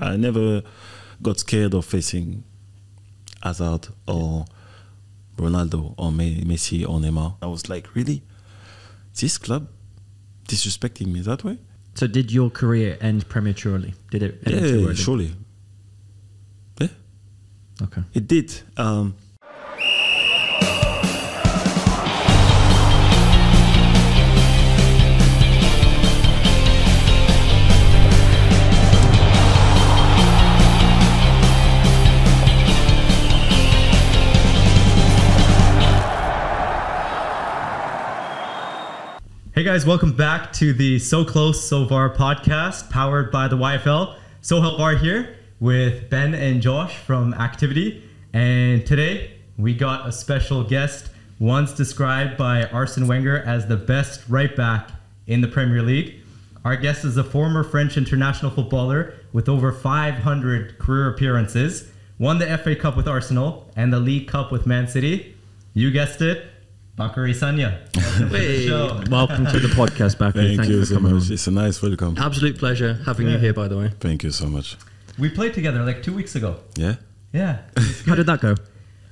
I never got scared of facing Hazard or Ronaldo or Messi or Neymar. I was like, really? This club disrespecting me that way? So did your career end prematurely? Did it? End yeah, surely. Yeah. Okay. It did. Um, Hey guys, welcome back to the So Close So Far podcast powered by the YFL. So Help Bar here with Ben and Josh from Activity. And today we got a special guest, once described by Arsene Wenger as the best right back in the Premier League. Our guest is a former French international footballer with over 500 career appearances, won the FA Cup with Arsenal and the League Cup with Man City. You guessed it, Bacary Sagna. Welcome to the podcast, Bacary. Thank, Thank you so much. On. It's a nice welcome. Absolute pleasure having yeah. you here, by the way. Thank you so much. We played together like two weeks ago. Yeah? Yeah. How did that go?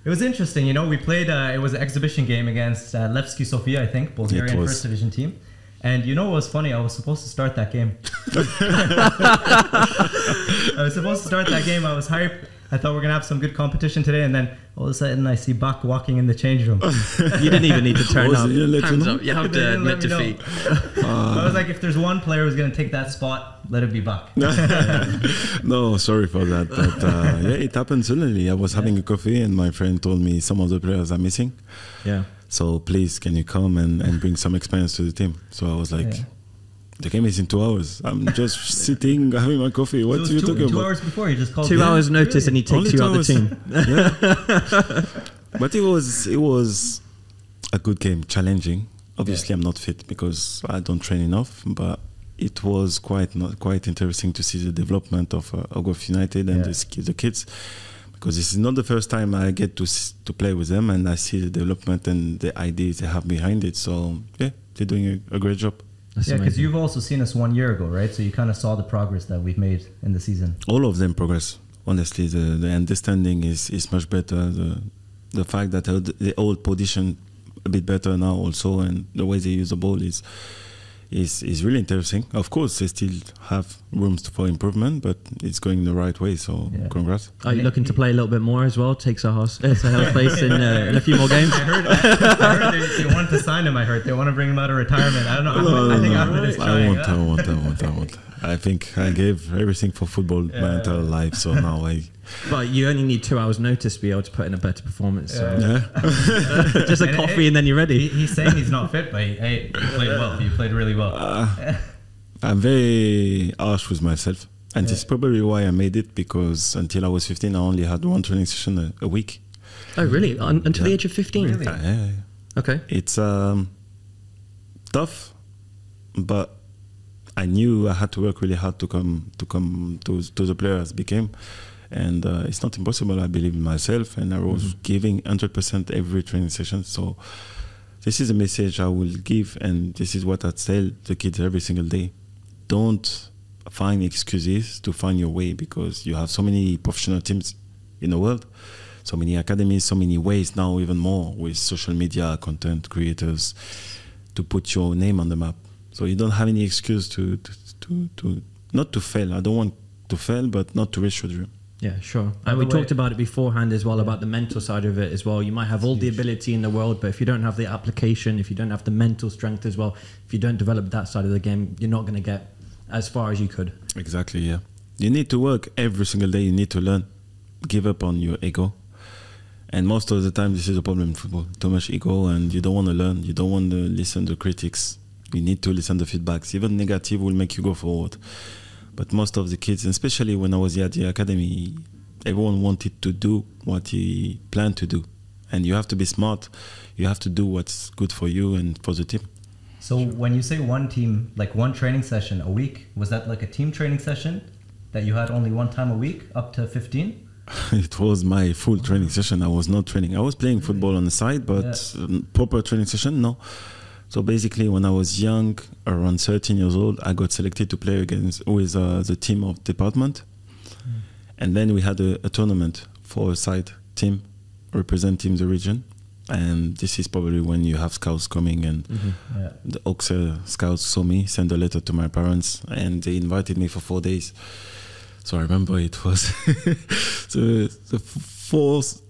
It was interesting. You know, we played, uh, it was an exhibition game against uh, Levski Sofia, I think, Bulgarian first division team. And you know what was funny? I was supposed to start that game. I was supposed to start that game. I was hyped. I thought we are gonna have some good competition today, and then all of a sudden I see Buck walking in the change room. you didn't even need to turn up. Hands up. You have to admit defeat. Uh, I was like, if there's one player who's gonna take that spot, let it be Buck. no, sorry for that. But uh, yeah, it happened suddenly. I was having yeah. a coffee, and my friend told me some of the players are missing. Yeah. So please, can you come and, and bring some experience to the team? So I was like. Yeah the game is in two hours. I'm just sitting having my coffee. What so are you two, talking two about? Two hours before you just called. Two hours notice really? and he takes Only you out hours. the team. yeah. but it was it was a good game, challenging. Obviously, yeah. I'm not fit because I don't train enough, but it was quite not quite interesting to see the development of uh, Ogof United and yeah. the, the kids because this is not the first time I get to to play with them and I see the development and the ideas they have behind it. So yeah, they're doing a, a great job. That's yeah, because you've also seen us one year ago, right? So you kind of saw the progress that we've made in the season. All of them progress. Honestly, the, the understanding is, is much better. The the fact that the old position a bit better now also, and the way they use the ball is is is really interesting. Of course, they still have rooms for improvement, but it's going the right way. So, yeah. congrats. Are you looking to play a little bit more as well? Take Sahas, uh, Sahel's place in, uh, in a few more games. I heard, I heard they, they, want to sign him. I heard they want to bring him out of retirement. I don't know. No, I think no, Ahmed is trying. I won't. I won't. I won't. I won't. I think I gave everything for football yeah. my entire life. So now I. But you only need two hours' notice to be able to put in a better performance. So. Yeah. Just a and coffee it, and then you're ready. He, he's saying he's not fit, but he, hey, you played well. You played really well. Uh, I'm very harsh with myself. And yeah. this is probably why I made it because until I was 15, I only had one training session a, a week. Oh, really? Un- until yeah. the age of 15? Really? Yeah, yeah, Okay. It's um, tough, but I knew I had to work really hard to come to come to to the players became, and uh, it's not impossible. I believe in myself, and I was mm-hmm. giving hundred percent every training session. So this is a message I will give, and this is what I tell the kids every single day don't find excuses to find your way because you have so many professional teams in the world, so many academies, so many ways now, even more with social media, content creators, to put your name on the map. So you don't have any excuse to to, to, to not to fail. I don't want to fail, but not to reach your dream. Yeah, sure. and we way, talked about it beforehand as well about the mental side of it as well. You might have all the ability in the world, but if you don't have the application, if you don't have the mental strength as well, if you don't develop that side of the game, you're not going to get as far as you could. Exactly, yeah. You need to work every single day. You need to learn. Give up on your ego. And most of the time, this is a problem in football. Too much ego, and you don't want to learn. You don't want to listen to critics. You need to listen to feedbacks. Even negative will make you go forward. But most of the kids, especially when I was at the academy, everyone wanted to do what he planned to do. And you have to be smart. You have to do what's good for you and for the team. So sure. when you say one team, like one training session a week, was that like a team training session that you had only one time a week, up to fifteen? it was my full training session. I was not training. I was playing football on the side, but yeah. Um, proper training session, no. So basically, when I was young, around 13 years old, I got selected to play against with uh, the team of department. And then we had a, a tournament for a side team representing the region. And this is probably when you have scouts coming and Mm-hmm. Yeah. the Auxerre scouts saw me, sent a letter to my parents, and they invited me for four days. So I remember it was the, the fourth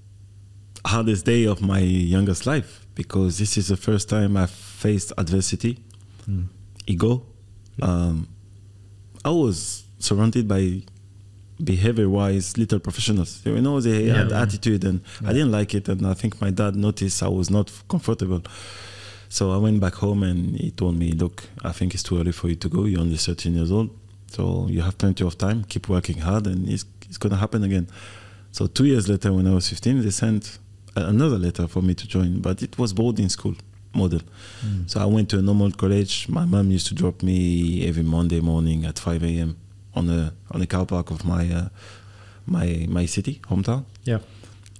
hardest day of my youngest life because this is the first time I faced adversity, Mm. ego. Um, I was surrounded by behavior-wise little professionals. You know, they had Yeah. attitude, and I didn't like it. And I think my dad noticed I was not comfortable. So I went back home, and he told me, "Look, I think it's too early for you to go. You're only 13 years old, so you have plenty of time. Keep working hard, and it's, it's going to happen again." So two years later, when I was 15, they sent another letter for me to join, but it was boarding school model. So I went to a normal college. My mom used to drop me every Monday morning at 5 a.m. on the on the car park of my uh, my my city hometown, Yeah.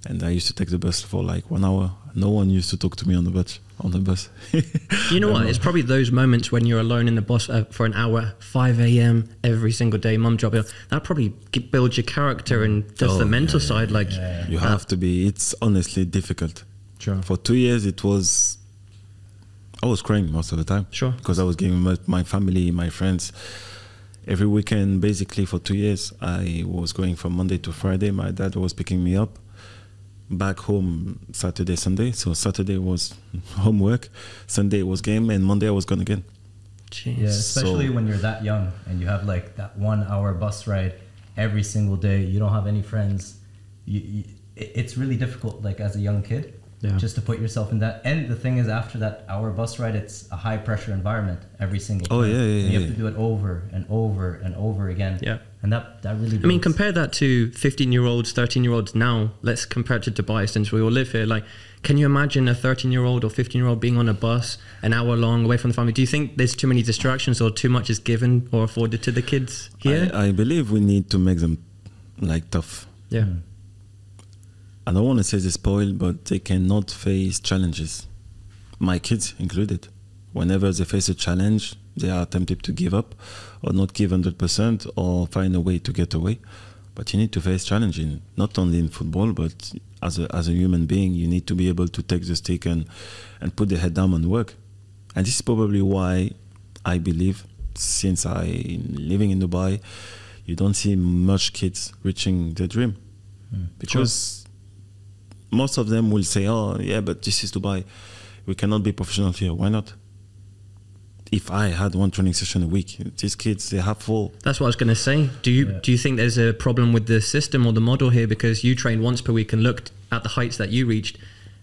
and I used to take the bus for like one hour. No one used to talk to me on the bus. On the bus. You know what? It's probably those moments when you're alone in the bus uh, for an hour, 5 a.m. every single day, mum drop you. That probably builds your character and just Oh, the mental yeah, side. Like, you uh, have to be. It's honestly difficult. Sure. For two years, it was. I was crying most of the time. Sure. Because I was giving my, my family, my friends. Every weekend, basically for two years, I was going from Monday to Friday. My dad was picking me up. Back home Saturday, Sunday. So Saturday was homework, Sunday was game, and Monday I was gone again. jeez. Yeah, especially So- when you're that young and you have like that one hour bus ride every single day. You don't have any friends. You, you, it's really difficult, like as a young kid, Yeah. just to put yourself in that. And the thing is, after that hour bus ride, it's a high pressure environment every single time. Oh, yeah, yeah, And you yeah, have to do it over and over and over again. Yeah. And that that really. I mean, compare that to 15 year olds, 13 year olds now. Let's compare it to Dubai since we all live here. Like, can you imagine a 13 year old or 15 year old being on a bus an hour long away from the family? Do you think there's too many distractions or too much is given or afforded to the kids here? I, I believe we need to make them like tough. yeah. Mm. I don't want to say they spoil, but they cannot face challenges. My kids included. Whenever they face a challenge, they are tempted to give up or not give 100% or find a way to get away. But you need to face challenging, not only in football, but as a, as a human being, you need to be able to take the stick and, and put the head down and work. And this is probably why I believe, since I living in Dubai, you don't see much kids reaching their dream. Hmm. Because most of them will say, "Oh, yeah, but this is Dubai. We cannot be professional here. Why not?" If I had one training session a week, these kids they have four. That's what I was going to say. Do you Yeah. do you think there's a problem with the system or the model here because you train once per week and looked at the heights that you reached,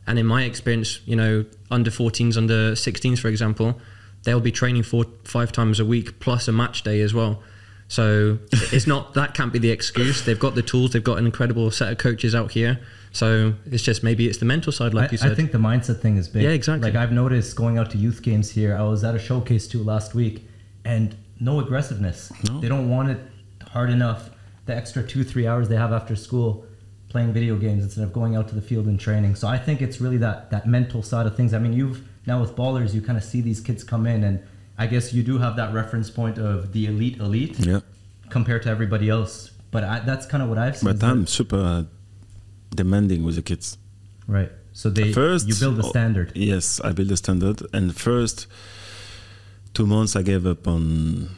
and in my experience, you know, under 14s, under 16s, for example, they'll be training four five times a week plus a match day as well. So it's not that can't be the excuse. They've got the tools. They've got an incredible set of coaches out here. So it's just maybe it's the mental side, like I, you said. I think the mindset thing is big. Yeah, exactly. Like I've noticed going out to youth games here. I was at a showcase too last week, and no aggressiveness. No. They don't want it hard enough. The extra two three hours they have after school playing video games instead of going out to the field and training. So I think it's really that that mental side of things. I mean, you've now with ballers, you kind of see these kids come in, and I guess you do have that reference point of the elite elite Yeah, compared to everybody else. But I, that's kind of what I've seen. but I'm super uh, demanding with the kids. right. So they First, you build a oh, standard. Yes, I build a standard. And first two months, I gave up on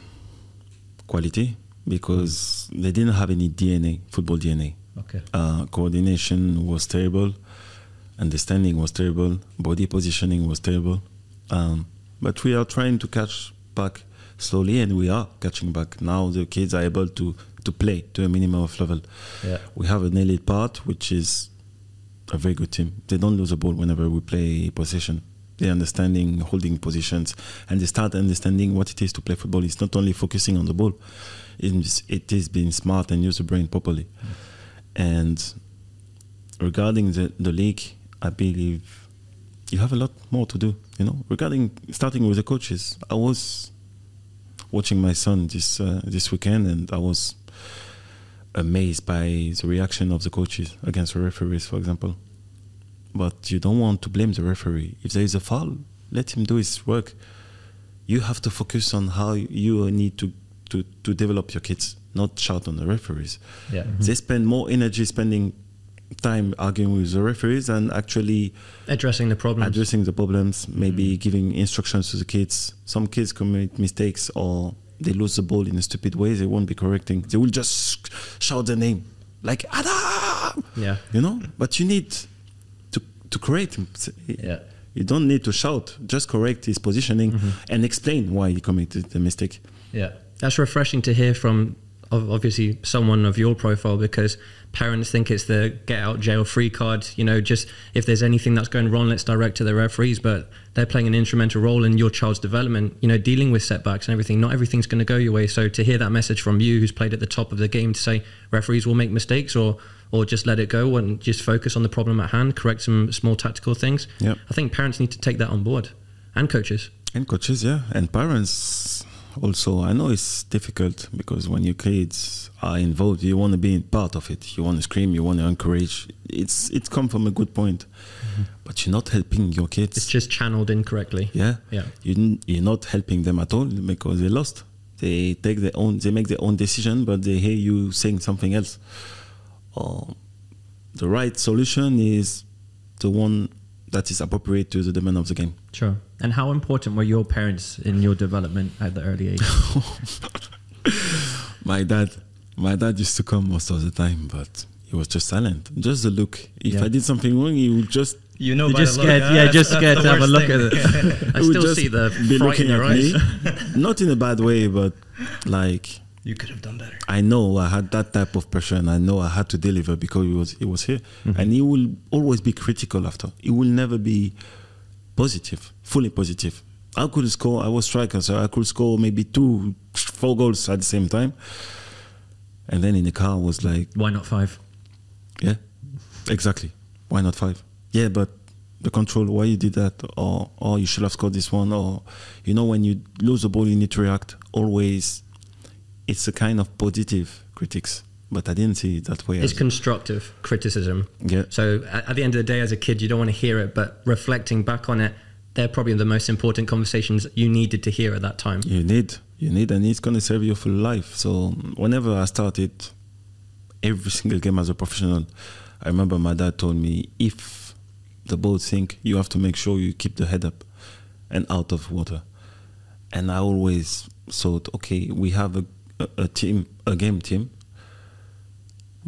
quality because they didn't have any DNA, football DNA. Okay. Uh, coordination was terrible, understanding was terrible, body positioning was terrible. Um, but we are trying to catch back slowly, and we are catching back. Now the kids are able to, to play to a minimum of level. Yeah. We have an elite part, which is a very good team. They don't lose the ball whenever we play possession. They're understanding holding positions, and they start understanding what it is to play football. It's not only focusing on the ball; it's, it is being smart and use the brain properly. And regarding the, the league, I believe you have a lot more to do. You know, regarding starting with the coaches, I was watching my son this uh, this weekend, and I was amazed by the reaction of the coaches against the referees, for example. But you don't want to blame the referee. If there is a foul, let him do his work. You have to focus on how you need to, to, to develop your kids. not shout on the referees. Yeah. Mm-hmm. They spend more energy spending time arguing with the referees and actually Addressing the problem. addressing the problems, maybe mm-hmm. giving instructions to the kids. Some kids commit mistakes or they lose the ball in a stupid way. They won't be correcting. They will just shout the name like Adam, Yeah. you know. But you need to to correct him. Yeah. You don't need to shout. Just correct his positioning mm-hmm. and explain why he committed the mistake. Yeah. That's refreshing to hear from obviously someone of your profile because parents think it's the get out jail free card. You know, just if there's anything that's going wrong, let's direct to the referees. But they're playing an instrumental role in your child's development. You know, dealing with setbacks and everything. Not everything's going to go your way. So to hear that message from you, who's played at the top of the game, to say referees will make mistakes or or just let it go and just focus on the problem at hand, correct some small tactical things. Yep. I think parents need to take that on board, and coaches. And coaches, yeah, and parents also. I know it's difficult because when your kids are involved, you want to be part of it. You want to scream, you want to encourage. It's it's come from a good point, mm-hmm. but you're not helping your kids. It's just channeled incorrectly. yeah, Yeah. You you're not helping them at all because they lost. They take their own. They make their own decision, but they hear you saying something else. Or the right solution is the one that is appropriate to the demand of the game. Sure. And how important were your parents in your development at the early age? my dad my dad used to come most of the time but he was just silent just a look if Yeah. i did something wrong he would just You know, You're just the look, scared- huh? yeah, That's- just scared to have a worst look at thing. I he still just see the be fright looking in your at eyes. me not in a bad way but like you could have done better. i know i had that type of pressure and i know i had to deliver because he was he was here mm-hmm. and he will always be critical after he will never be positive fully positive i could score i was striker so i could score maybe two four goals at the same time and then in the car was like Why not five? Yeah, exactly. Why not five? Yeah, but the control, why you did that, or or you should have scored this one, or you know when you lose the ball, you need to react. Always, it's a kind of positive critics, but I didn't see it that way. It's constructive criticism. Yeah. So at, at the end of the day, as a kid, you don't want to hear it, but reflecting back on it, they're probably the most important conversations you needed to hear at that time. you need, you need, and it's gonna serve you for life. So whenever I started every single game as a professional, I remember my dad told me if the boat sink, you have to make sure you keep the head up and out of water. And I always thought, okay, we have a, a, a team, a game team,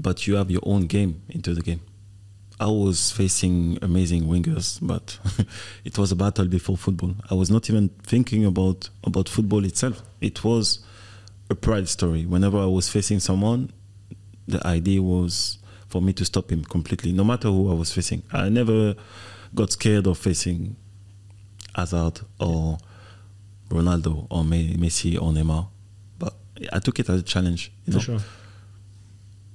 but you have your own game into the game. I was facing amazing wingers, but it was a battle before football. I was not even thinking about about football itself. It was a pride story. Whenever I was facing someone, the idea was for me to stop him completely, no matter who I was facing. I never got scared of facing Hazard or Ronaldo or Messi or Neymar, but I took it as a challenge. You know? For sure.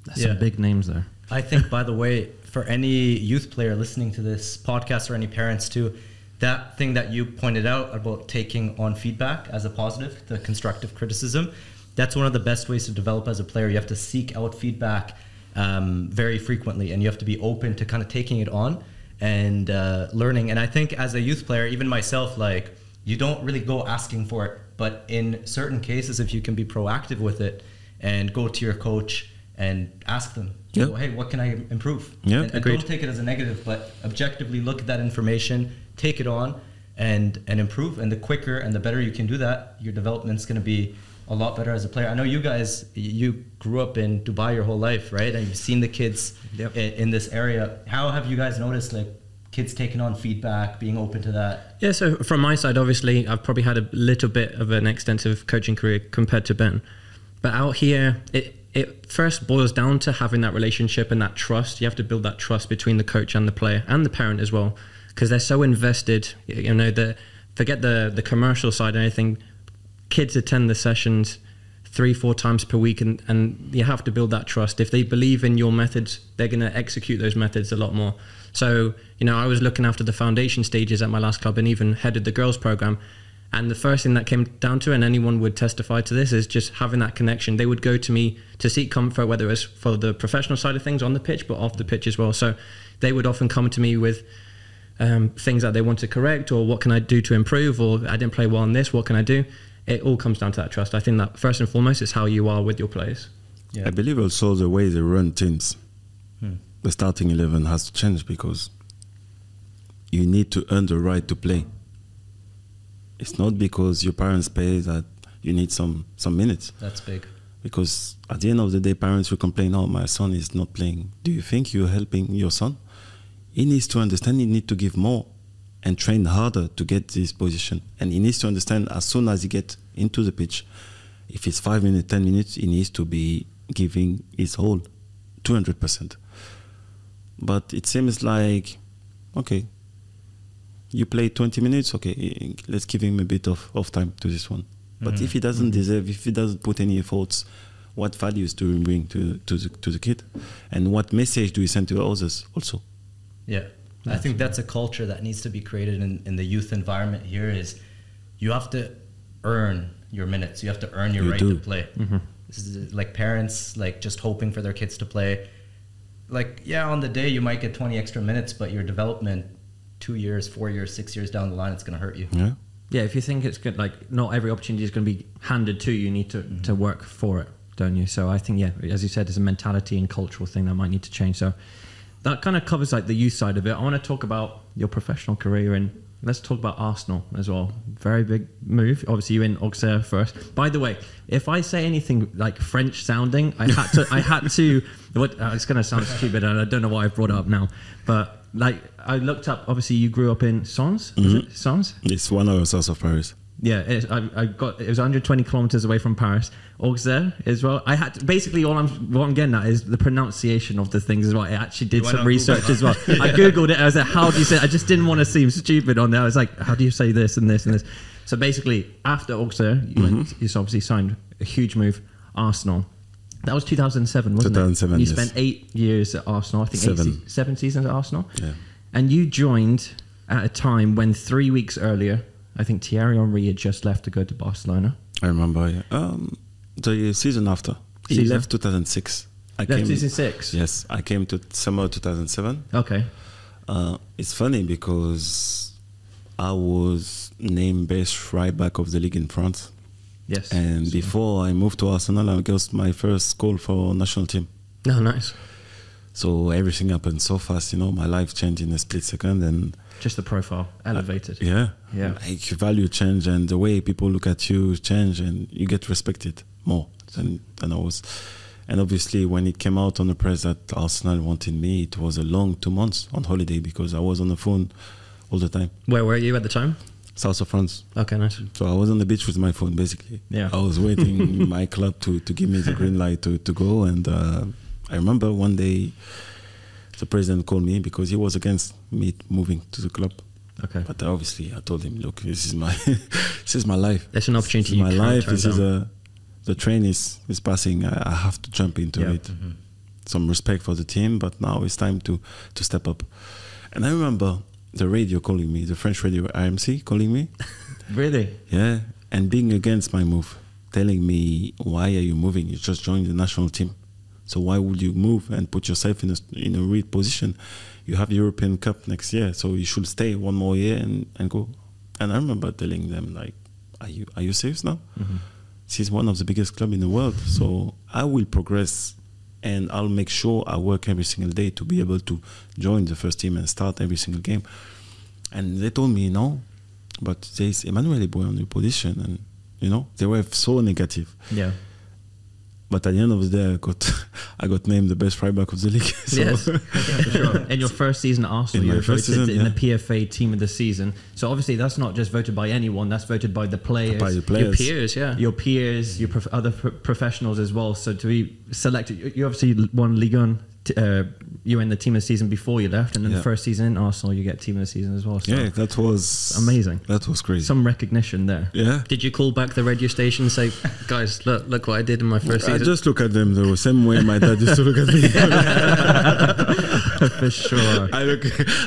That's Yeah. some big names there. I think, by the way, for any youth player listening to this podcast or any parents too, that thing that you pointed out about taking on feedback as a positive, the constructive criticism, that's one of the best ways to develop as a player. You have to seek out feedback um, very frequently, and you have to be open to kind of taking it on and uh, learning. And I think as a youth player, even myself, like you don't really go asking for it, but in certain cases, if you can be proactive with it and go to your coach and ask them, you Yeah. know, hey, what can I improve? Yeah, and, and don't take it as a negative, but objectively look at that information, take it on, and and improve. And the quicker and the better you can do that, your development's going to be a lot better as a player. I know you guys, you grew up in Dubai your whole life, right? And you've seen the kids Yep. in, in this area. How have you guys noticed like kids taking on feedback, being open to that? Yeah, so from my side, obviously, I've probably had a little bit of an extensive coaching career compared to Ben. But out here, it, it first boils down to having that relationship and that trust. You have to build that trust between the coach and the player and the parent as well, because they're so invested. You know, the forget the the commercial side and anything. Kids attend the sessions three, four times per week, and, and you have to build that trust. If they believe in your methods, they're going to execute those methods a lot more. So, you know, I was looking after the foundation stages at my last club and even headed the girls program. And the first thing that came down to, and anyone would testify to this, is just having that connection. They would go to me to seek comfort, whether it was for the professional side of things on the pitch, but off the pitch as well. So they would often come to me with um, things that they want to correct, or what can I do to improve, or I didn't play well on this, what can I do? It all comes down to that trust. I think that first and foremost is how you are with your players. I believe also the way they run teams, Hmm. the starting eleven has to change because you need to earn the right to play. It's not because your parents pay that you need some some minutes. That's big. Because at the end of the day, parents will complain, "Oh, my son is not playing." Do you think you're helping your son? He needs to understand. He needs to give more and train harder to get this position. And he needs to understand as soon as he gets into the pitch, if it's five minutes, ten minutes, he needs to be giving his whole, two hundred percent. But it seems like, okay, you play 20 minutes, okay, let's give him a bit of, of time to this one. But mm-hmm. if he doesn't mm-hmm. deserve, if he doesn't put any efforts, what values do we bring to, to, the, to the kid? And what message do we send to others also? Yeah. I think that's a culture that needs to be created in, in the youth environment here is you have to earn your minutes. You have to earn your You right do. to play. Mm-hmm. This is like parents like just hoping for their kids to play. Like, yeah, on the day you might get 20 extra minutes, but your development two years, four years, six years down the line, it's going to hurt you. Yeah. Yeah, if you think it's good, like not every opportunity is going to be handed to you, you need to, to work for it, don't you? So I think, yeah, as you said, it's a mentality and cultural thing that might need to change. So that kind of covers like the youth side of it. I want to talk about your professional career and let's talk about Arsenal as well. Very big move. Obviously, you're in Auxerre first. By the way, if I say anything like French sounding, I had to. I had to. What uh, it's going to sound stupid, and I don't know why I brought it up now, but like I looked up. Obviously, you grew up in Sens. Is it mm-hmm. Sens? It's one hour south of Paris. Yeah, it, I, I got it was 120 kilometers away from Paris. Auxerre as well. I had to, basically all I'm what I'm getting at is the pronunciation of the things as well. I actually did went some research as well. I googled it. I was like, how do you say? I just didn't want to seem stupid on there. I was like, how do you say this and this and this? So basically, after Auxerre, you, went, mm-hmm. you obviously signed a huge move, Arsenal. That was 2007, wasn't 2007, it? You yes. spent eight years at Arsenal. I think eight Seven. se- seven seasons at Arsenal. Yeah. And you joined at a time when three weeks earlier, I think Thierry Henry had just left to go to Barcelona. I remember. Yeah. Um, the season after, he left 2006. I Left season six. Yes, I came to summer 2007. Okay. Uh, it's funny because I was named best right back of the league in France. Yes. And before I moved to Arsenal, I got my first call for national team. No, nice. So everything happened so fast, you know, my life changed in a split second and just the profile elevated. yeah. Yeah. Like value change and the way people look at you change and you get respected more than, than I was. And obviously when it came out on the press that Arsenal wanted me, it was a long two months on holiday because I was on the phone all the time. Where were you at the time? South of France. Okay, nice. So I was on the beach with my phone, basically. Yeah. I was waiting my club to, to give me the green light to, to go. And uh, I remember one day the president called me because he was against me moving to the club. Okay. But obviously, I told him, "Look, this is my this is my life. That's an opportunity This is my life. This is a the train is is passing. I, I have to jump into Yeah. it. Some respect for the team, but now it's time to to step up." And I remember the radio calling me, the French radio RMC calling me. Really? Yeah, and being against my move, telling me, "Why are you moving? You just joined the national team, so why would you move and put yourself in a in a weird position? You have European Cup next year, so you should stay one more year and, and go." And I remember telling them, "Like, are you are you serious now? Mm-hmm. This is one of the biggest club in the world, so I will progress." And I'll make sure I work every single day to be able to join the first team and start every single game. And they told me no, but there's Emmanuel Eboué on your position, and you know they were so negative. Yeah. But at the end of the day, I got I got named the best right back of the league. So Yes. For sure. In your first season at Arsenal, In you were voted season, in the PFA Team of the Season. So obviously, that's not just voted by anyone. That's voted by the players, by the Your peers, yeah. your peers, your prof- other pro- professionals as well. So to be selected, you- you obviously won Ligue 1. T- uh, you were in the Team of the Season before you left, and then the first season in Arsenal, you get Team of the Season as well. So yeah, that was Amazing. That was crazy. some recognition there. yeah. Did you call back the radio station and say, guys, look, look what I did in my first I season? just look at them the same way my dad used to look at me. For sure. I look,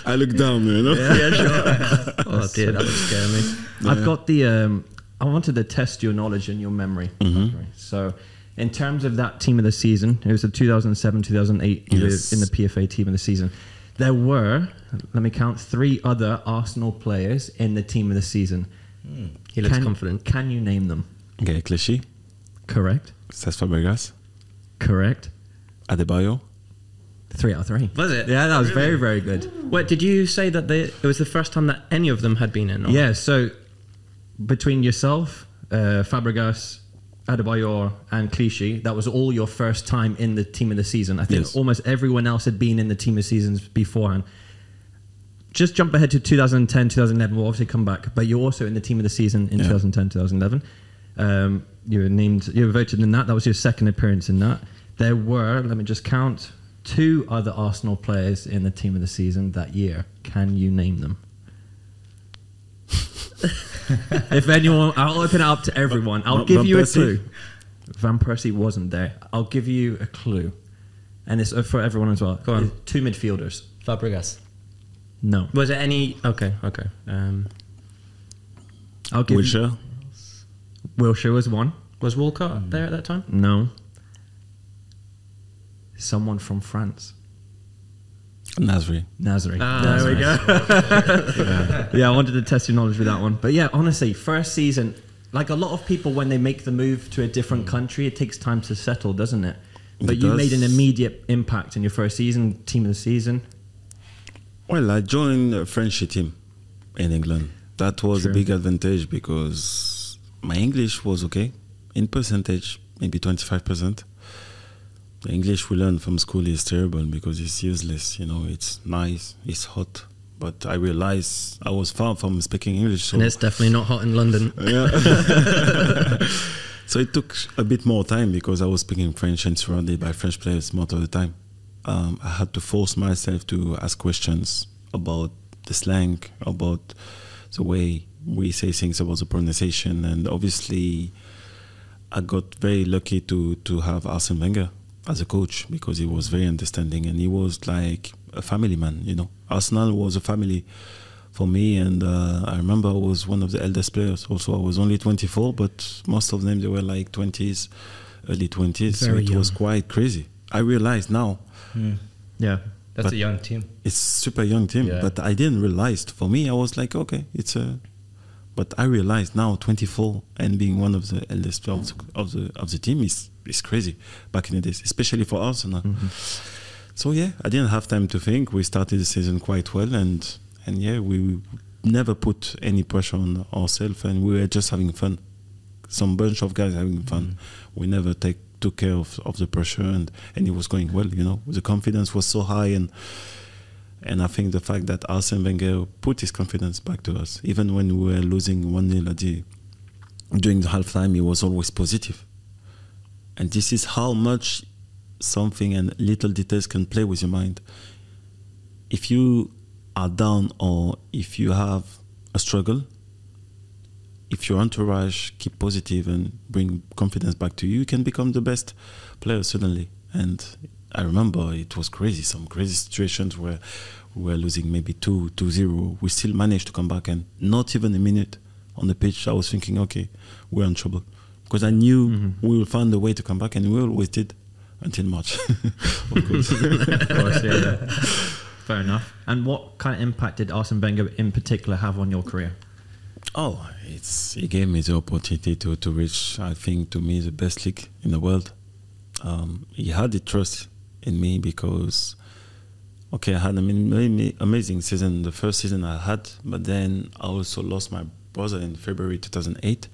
I look down, you know. yeah, sure. oh dear, that would scare me. I've got the. Um, I wanted to test your knowledge and your memory. Mm-hmm. So, in terms of that team of the season, it was the 2007 2008 you Yes. in the PFA team of the season. There were, let me count, three other Arsenal players in the team of the season. He looks Can- confident. Can you name them? Okay, Clichy, Correct. Cesc Fabregas, Correct. Adebayor. Three out of three. Was it? Yeah, that was very, very good. Wait, did you say that they, it was the first time that any of them had been in? or- Yeah, so between yourself, uh, Fabregas, Adebayor, and Clichy, that was all your first time in the team of the season. I think Yes. almost everyone else had been in the team of seasons beforehand. Just jump ahead to 2010, 2011. We'll obviously come back, but you're also in the team of the season in Yeah. 2010, 2011. Um, you were named, you were voted in that. That was your second appearance in that. There were, let me just count, two other Arsenal players in the team of the season that year. Can you name them? If anyone, I'll open it up to everyone. I'll Van- give Van you a clue. Van Persie wasn't there. I'll give you a clue, and it's uh, for everyone as well. Go on. It's Two midfielders. Fabregas. No, Was it any? Okay, okay. Um, I'll give you. Wilshere. Wilshire was one. was Walcott there at that time? No. Someone from France. Nasri. Nazari. Ah, there we go. yeah, I wanted to test your knowledge with that one. But yeah, honestly, first season, like a lot of people, when they make the move to a different country, it takes time to settle, doesn't it? But It you does. made an immediate impact in your first season, team of the season. Well, I joined a French team in England. That was Sure. a big advantage because my English was okay. In percentage, maybe 25%. The English we learn from school is terrible because it's useless. You know, it's nice, it's hot. But I realized I was far from speaking English. So And it's definitely not hot in London. yeah. so it took a bit more time because I was speaking French and surrounded by French players most of the time. Um, I had to force myself to ask questions about the slang, about the way we say things, about the pronunciation, and obviously, I got very lucky to to have Arsene Wenger as a coach because he was very understanding and he was like a family man. You know, Arsenal was a family for me, and uh, I remember I was one of the eldest players. Also, I was only 24, but most of them they were like 20s, early 20s. so Very it was quite crazy. I realized now Yeah. That's But- a young team. it's super young team, Yeah. but I didn't realize. For me, I was like, okay, it's a. But I realized now, 24, and being one of the eldest of the of the, of the team is is crazy. Back in the days, especially for Arsenal. Uh, mm-hmm. So yeah, I didn't have time to think. We started the season quite well, and and yeah, we never put any pressure on ourselves, and we were just having fun. Some bunch of guys having fun. Mm-hmm. We never take took care of, of the pressure, and and it was going well. You know, the confidence was so high, and and I think the fact that Arsene Wenger put his confidence back to us, even when we were losing one 0 at the during the halftime, he was always positive. And this is how much something and little details can play with your mind. If you are down or if you have a struggle, if your entourage keep positive and bring confidence back to you, you can become the best player suddenly. And I remember it was crazy, some crazy situations where we were losing maybe 2 2 0. We still managed to come back, and not even a minute on the pitch, I was thinking, okay, we're in trouble. Because I knew we will find a way to come back, and we always did until March, of course. of course, yeah, yeah. Fair enough. And what kind of impact did Arsene Wenger in particular have on your career? Oh, it's he gave me the opportunity to, to reach, I think, to me the best league in the world. Um, he had the trust in me because, okay, I had an ama- amazing season the first season I had, but then I also lost my brother in February 2008.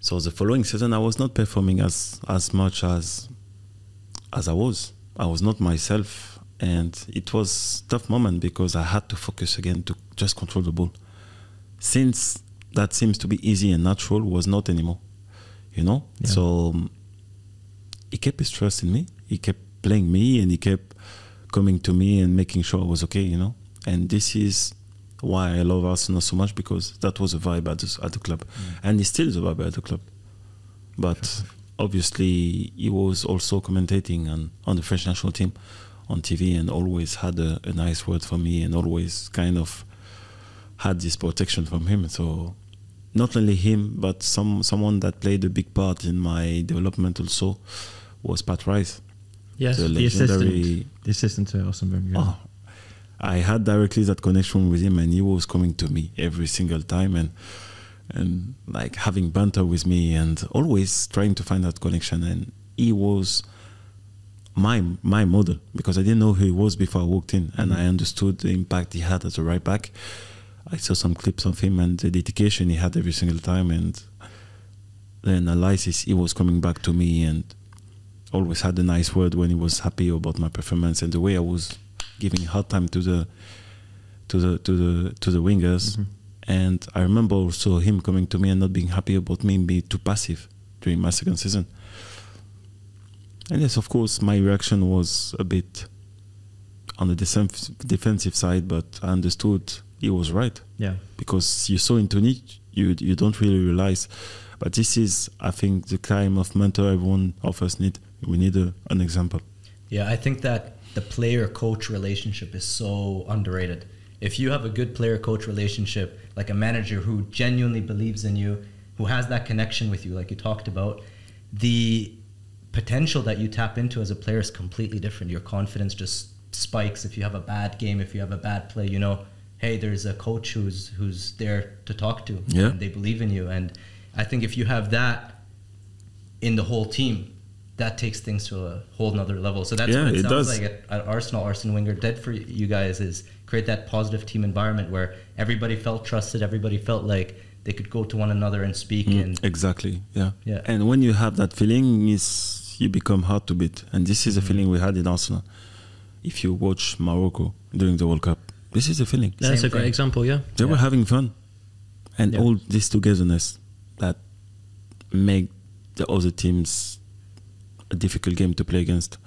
So the following season I was not performing as as much as as I was. I was not myself, and it was tough moment because I had to focus again to just control the ball. Since that seems to be easy and natural was not anymore you know? Yeah. so um, he kept his trust in me. He kept playing me and he kept coming to me and making sure i was okay you know? And this is why i love arsenal so much because that was a vibe at the, at the club mm. and it's still the vibe at the club but obviously he was also commentating on, on the french national team on tv and always had a, a nice word for me and always kind of had this protection from him. So not only him, but some someone that played a big part in my development also was Pat Rice. Yes. the The assistant, the assistant to Arsene Wenger. Oh, I had directly that connection with him, and he was coming to me every single time, and and like having banter with me, and always trying to find that connection. And he was my my model because I didn't know who he was before I walked in, and I understood the impact he had as a right back. I saw some clips of him and the dedication he had every single time, and the analysis he was coming back to me and always had a nice word when he was happy about my performance and the way I was giving hard time to the to the to the to the wingers. Mm-hmm. And I remember also him coming to me and not being happy about me being too passive during my second season. And yes, of course, my reaction was a bit on the defensive defensive side, but I understood he was right Yeah. because you saw into it, you you don't really realize. But this is, I think, the kind of mentor everyone of us need. We need a, an example. Yeah, I think that the player coach relationship is so underrated. If you have a good player coach relationship, like a manager who genuinely believes in you, who has that connection with you, like you talked about, the potential that you tap into as a player is completely different. Your confidence just spikes if you have a bad game, if you have a bad play, you know, hey, there's a coach who's who's there to talk to. Yeah. And they believe in you. And I think if you have that in the whole team, that takes things to a whole nother level. So that's Yeah, what it, it sounds does. like at, at Arsenal. Arsene Wenger did for you guys is create that positive team environment where everybody felt trusted, everybody felt like they could go to one another and speak. Mm, And exactly. Yeah. Yeah. And when you have that feeling, is you become hard to beat. And this is a Mm-hmm. feeling we had in Arsenal. If you watch Morocco during the World Cup, this is a feeling. That's Same a great thing. example. Yeah. They were having fun, and Yeah. all this togetherness that make the other teams a difficult game to play against.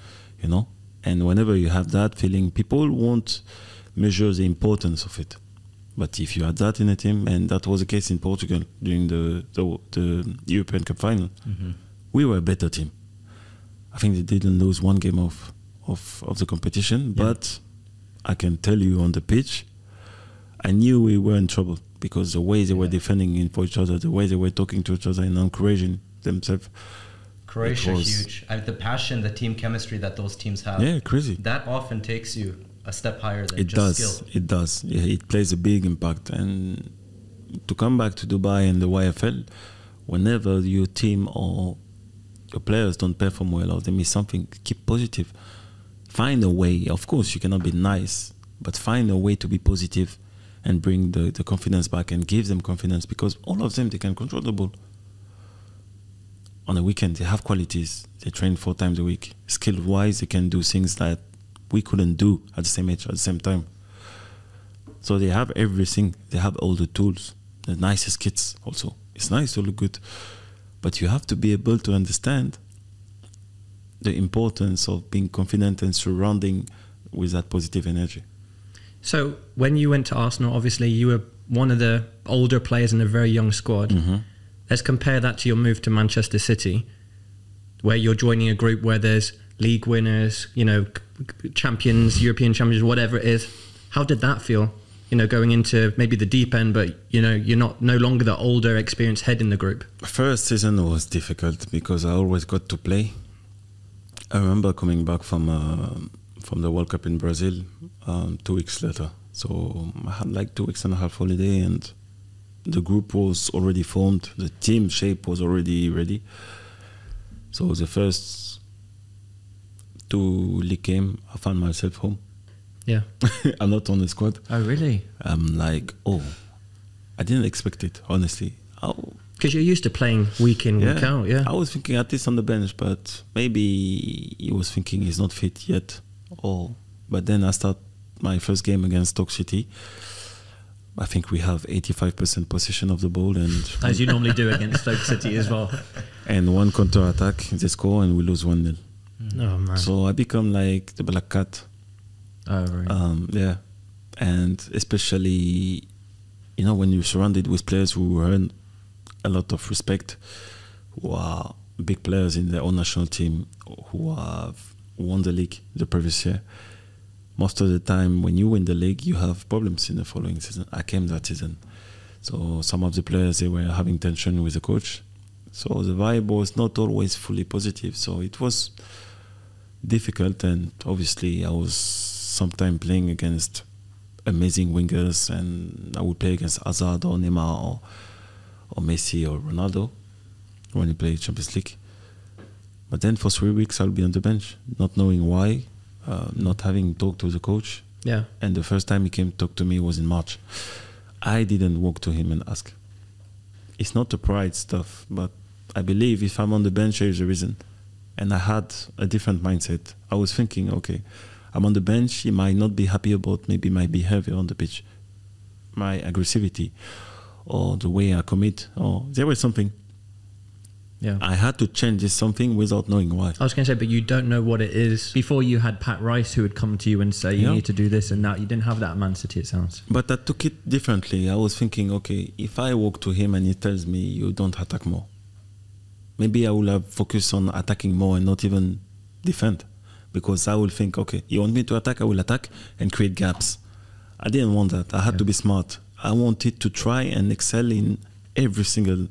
You know, and whenever you have that feeling, people won't measure the importance of it. But if you had that in a team, and that was the case in Portugal during the the, the European Cup final, Mm-hmm. we were a better team. I think they didn't lose one game of of, of the competition, but I can tell you on the pitch, I knew we were in trouble because the way they were defending in for each other, the way they were talking to each other and encouraging themselves. Croatia huge. I, the passion, the team chemistry that those teams have. Yeah, crazy. That often takes you a step higher than It just does. skill. It does. Yeah, it plays a big impact. And to come back to Dubai and the YFL, whenever your team or your players don't perform well or they miss something, keep positive. Find a way. Of course, you cannot be nice, but find a way to be positive and bring the, the confidence back and give them confidence because all of them they can control the ball. On the weekend, they have qualities. They train four times a week. Skill wise, they can do things that we couldn't do at the same age, at the same time. So they have everything. They have all the tools, the nicest kits also. It's nice to look good, but you have to be able to understand the importance of being confident and surrounding with that positive energy. So when you went to Arsenal, obviously you were one of the older players in a very young squad. Mm-hmm. Let's compare that to your move to Manchester City, where you're joining a group where there's league winners, you know, champions, European champions, whatever it is. How did that feel? You know, going into maybe the deep end, but you know, you're not no longer the older, experienced head in the group. First season was difficult because I always got to play. I remember coming back from uh, from the World Cup in Brazil um, two weeks later. So I had like two weeks and a half holiday, and the group was already formed. The team shape was already ready. So the first two league game, I found myself home. Yeah. I'm not on the squad. Oh, really? I'm like, oh, I didn't expect it, honestly. Oh, Because you're used to playing week in, week out. Yeah. I was thinking at least on the bench, but maybe he was thinking he's not fit yet. Or but then I start my first game against Stoke City. I think we have 85% possession of the ball and As you normally do against Stoke City as well. and one counter attack. They score and we lose one 0 Oh man. So I become like the black cat. Oh, right. Um, yeah, and especially, you know, when you're surrounded with players who earn a lot of respect, who are big players in their own national team, who have won the league the previous year. Most of the time, when you win the league, you have problems in the following season. I came that season, so some of the players they were having tension with the coach, so the vibe was not always fully positive. So it was difficult and obviously I was sometimes playing against amazing wingers and I would play against Hazard or Neymar or, or Messi or Ronaldo when he played Champions League. But then for three weeks, I'll be on the bench, not knowing why, uh, not having talked to the coach. Yeah. And the first time he came to talk to me was in March. I didn't walk to him and ask. It's not the pride stuff, but I believe if I'm on the bench, there is a reason. And I had a different mindset. I was thinking, okay, I'm on the bench. He might not be happy about maybe my behavior on the pitch, my aggressivity, or the way I commit, or there was something. Yeah. I had to change this something without knowing why. I was going to say, but you don't know what it is. Before you had Pat Rice who would come to you and say you Yeah. need to do this and that. You didn't have that at Man City. It sounds. But I took it differently. I was thinking, okay, if I walk to him and he tells me you don't attack more, maybe I will have focused on attacking more and not even defend. Because I will think, okay, you want me to attack, I will attack and create gaps. I didn't want that. I had to be smart. I wanted to try and excel in every single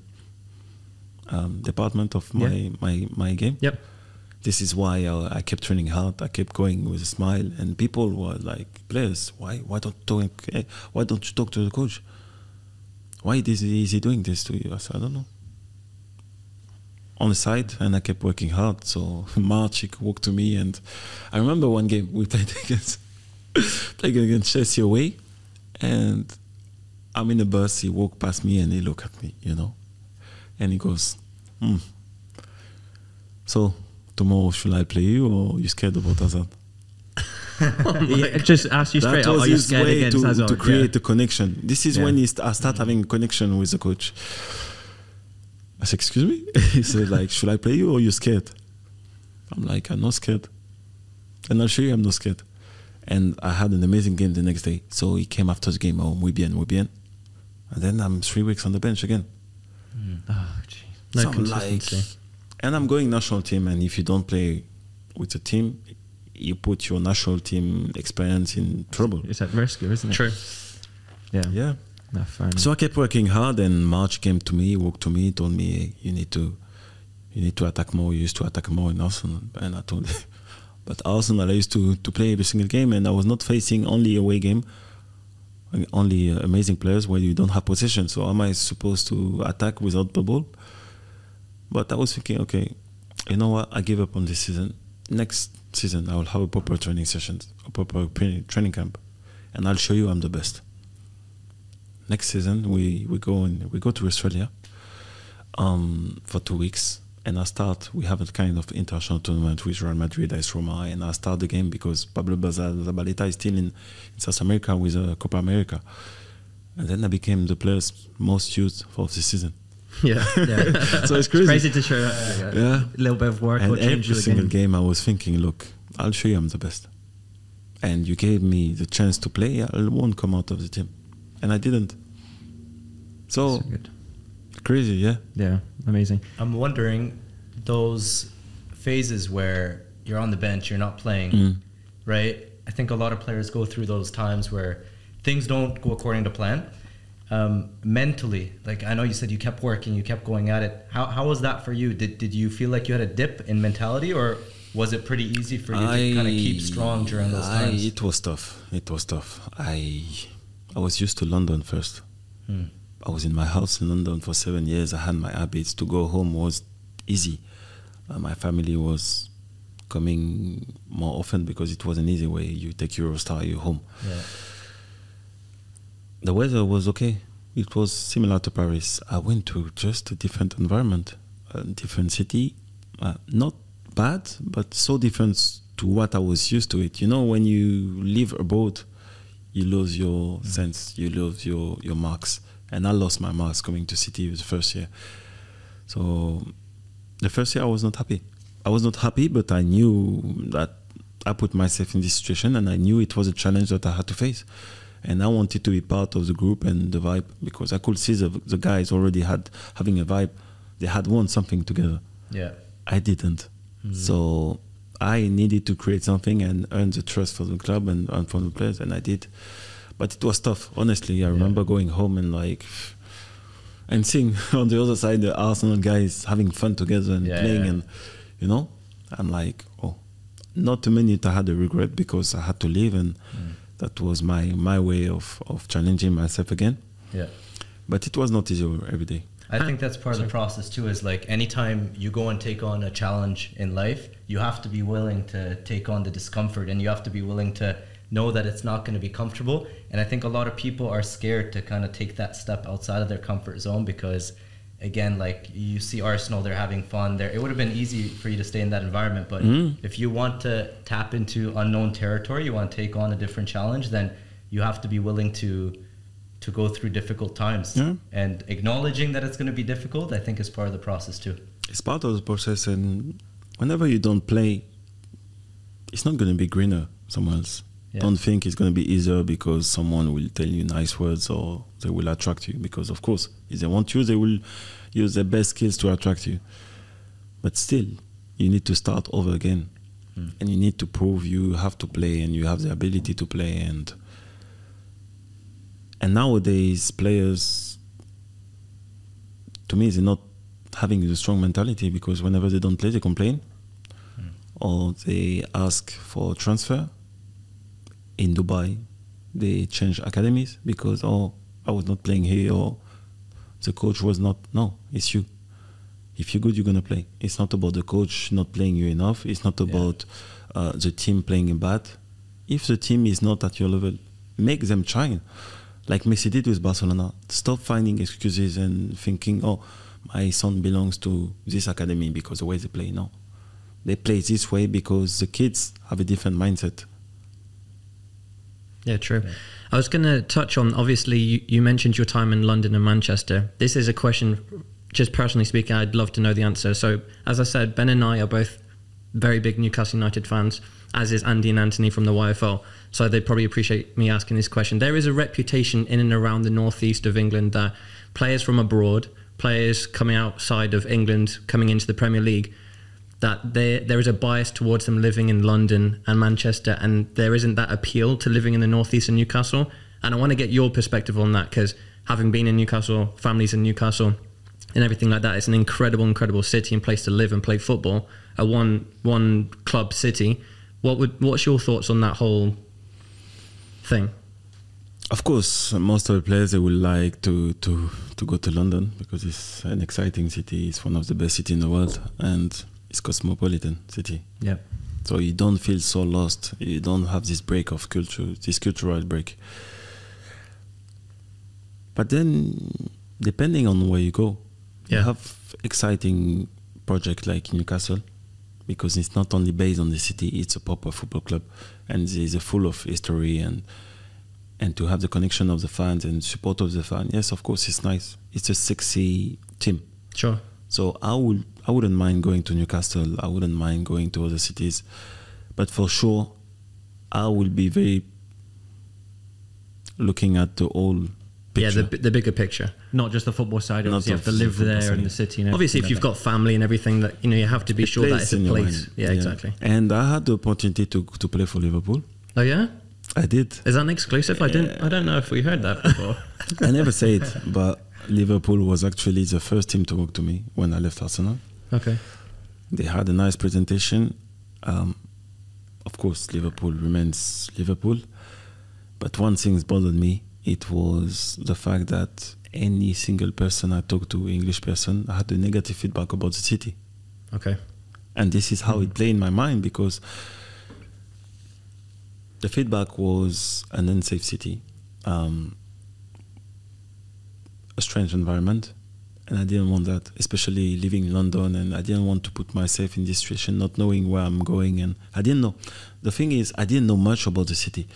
um, department of my, Yeah. my, my game Yep. this is why I, I kept training hard. I kept going with a smile, and people were like, "Players, why why don't talk, eh, why don't you talk to the coach? Why is he, is he doing this to you?" I said, "I don't know." On the side, and I kept working hard. So March he walked to me, and I remember one game we played against played against Chelsea away, and I'm in the bus. He walked past me and he looked at me, you know, and he goes, "Hmm." So tomorrow should I play you or you scared about Hazard? yeah, just ask you straight that up. was Are you his scared way against to, Hazard? to Yeah. create a connection. This is Yeah. when he st- I start having a connection with the coach. I said, "Excuse me." he said, "Like, should I play you or you scared?" I'm like, "I'm not scared," and I'll show you I'm not scared. And I had an amazing game the next day. So he came after the game. Oh, muy bien, muy bien. And then I'm three weeks on the bench again. Oh, jeez. No So I'm and I'm going national team, and if you don't play with the team, you put your national team experience in trouble. It's at risk, isn't it? True. Yeah. Yeah. No, fair. So I kept working hard, and March came to me, walked to me, told me, "You need to, you need to attack more. You used to attack more in Arsenal." And I told him, but Arsenal, I used to to play every single game, and I was not facing only away game, only uh, amazing players where you don't have possession. So am I supposed to attack without the ball? But I was thinking, okay, you know what? I give up on this season. Next season, I will have a proper training sessions, a proper training camp, and I'll show you I'm the best next season we, we go and we go to Australia um, for two weeks and I start we have a kind of international tournament with Real Madrid AS Roma and I start the game because Pablo Baza- Zabaleta is still in, in South America with uh, Copa America and then I became the player's most used for the season Yeah. yeah. so it's crazy, crazy to show uh, Yeah. a little bit of work and or change every the single game. game I was thinking look I'll show you I'm the best and you gave me the chance to play I won't come out of the team and I didn't so So good. Crazy yeah Yeah, amazing. I'm wondering those phases where you're on the bench, you're not playing, Mm. right? I think a lot of players go through those times where things don't go according to plan. Um, mentally, like I know you said you kept working, you kept going at it. How, how was that for you? Did, did you feel like you had a dip in mentality or was it pretty easy for you to kind of keep strong during those I- times? it was tough. It was tough. I I was used to London first. Hmm. I was in my house in London for seven years. I had my habits. To go home was easy. Uh, my family was coming more often because it was an easy way. You take Eurostar, you're home. Yeah. The weather was okay. It was similar to Paris. I went to just a different environment, a different city. Uh, not bad, but so different to what I was used to it. You know, when you live abroad, you lose your sense, you lose your, your marks. And I lost my mask coming to city the first year. So the first year I was not happy. I was not happy, but I knew that I put myself in this situation and I knew it was a challenge that I had to face. And I wanted to be part of the group and the vibe because I could see the, the guys already had having a vibe. They had won something together. Yeah. I didn't. Mm. So I needed to create something and earn the trust for the club and, and from the players, and I did. But it was tough, honestly. I remember going home and like, and seeing on the other side the Arsenal guys having fun together and Yeah, playing, yeah. and you know, I'm like, oh, not a minute I had a regret because I had to leave, and mm. that was my my way of of challenging myself again. Yeah. But it was not easy every day. I think that's part of the process too. Is like anytime you go and take on a challenge in life, you have to be willing to take on the discomfort, and you have to be willing to know that it's not going to be comfortable. And I think a lot of people are scared to kind of take that step outside of their comfort zone because, again, like you see Arsenal, they're having fun. There, it would have been easy for you to stay in that environment, but Mm. if you want to tap into unknown territory, you want to take on a different challenge, then you have to be willing to to go through difficult times. Yeah. And acknowledging that it's going to be difficult, I think, is part of the process too. It's part of the process, and whenever you don't play, it's not going to be greener somewhere else. Yeah. Don't think it's going to be easier because someone will tell you nice words or they will attract you. Because of course, if they want you, they will use their best skills to attract you. But still, you need to start over again, hmm. and you need to prove you have to play and you have the ability to play. And and nowadays, players, to me, they're not having the strong mentality because whenever they don't play, they complain hmm. or they ask for transfer. In Dubai, they change academies because oh, I was not playing here or the coach was not. No, it's you. If you're good, you're gonna play. It's not about the coach not playing you enough. It's not about uh, the team playing bad. If the team is not at your level, make them try. Like Messi did with Barcelona. Stop finding excuses and thinking, oh, my son belongs to this academy because the way they play. No, they play this way because the kids have a different mindset. Yeah, true. I was going to touch on obviously you, you mentioned your time in London and Manchester. This is a question, just personally speaking, I'd love to know the answer. So, as I said, Ben and I are both very big Newcastle United fans, as is Andy and Anthony from the YFL. So they'd probably appreciate me asking this question. There is a reputation in and around the northeast of England that players from abroad, players coming outside of England, coming into the Premier League, that there there is a bias towards them living in London and Manchester, and there isn't that appeal to living in the northeast and Newcastle. And I want to get your perspective on that because having been in Newcastle, families in Newcastle, and everything like that, it's an incredible, incredible city and place to live and play football. A one one club city. What would what's your thoughts on that whole thing? Of course, most of the players they would like to, to, to go to London because it's an exciting city. It's one of the best cities in the world, and it's cosmopolitan city. Yeah. So you don't feel so lost. You don't have this break of culture, this cultural break. But then, depending on where you go, Yeah. you have exciting project like Newcastle, because it's not only based on the city; it's a proper football club, and it's a full of history and and to have the connection of the fans and support of the fans. Yes, of course, it's nice. It's a sexy team. Sure. So I would I wouldn't mind going to Newcastle. I wouldn't mind going to other cities, but for sure, I will be very looking at the whole picture. Yeah, the, the bigger picture. Not just the football side. Not you have to of the live football there in the city. And Obviously, if you've like got family and everything, that you know, you have to be It sure that it's a place. mind. Yeah, exactly. And I had the opportunity to to play for Liverpool. Oh yeah, I did. is that an exclusive? I didn't. I don't know if we heard that before. I never say it, but Liverpool was actually the first team to talk to me when I left Arsenal. Okay. They had a nice presentation. Um, of course, Liverpool remains Liverpool. But one thing bothered me. It was the fact that any single person I talked to, English person, I had a negative feedback about the city. Okay. And this is how it played in my mind because the feedback was an unsafe city, um, a strange environment, and I didn't want that, especially living in London. And I didn't want to put myself in this situation, not knowing where I'm going. And I didn't know. The thing is, I didn't know much about the city.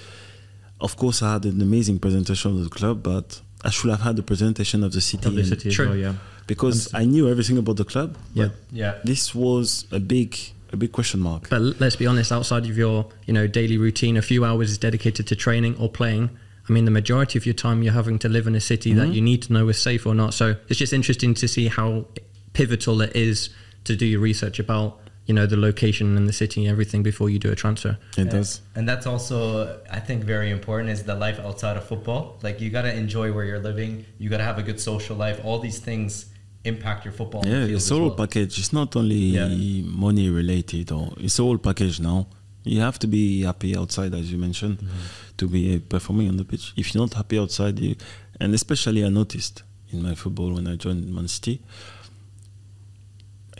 Of course, I had an amazing presentation of the club, but I should have had the presentation of the city. Of the city as True. well, yeah. because I knew everything about the club. Yeah. but Yeah. this was a big, a big question mark. But let's be honest, outside of your you know daily routine, a few hours is dedicated to training or playing. I mean, the majority of your time you're having to live in a city that you need to know is safe or not. So it's just interesting to see how pivotal it is to do your research about you know the location and the city and everything before you do a transfer. It does. And that's also, I think, very important is the life outside of football. Like you got to enjoy where you're living. You got to have a good social life. All these things impact your football. on the Yeah, it's all well. package. It's not only Yeah. money related, or it's all package now. You have to be happy outside, as you mentioned, Mm-hmm. To be performing on the pitch. If you're not happy outside, you, and especially I noticed in my football when I joined Man City.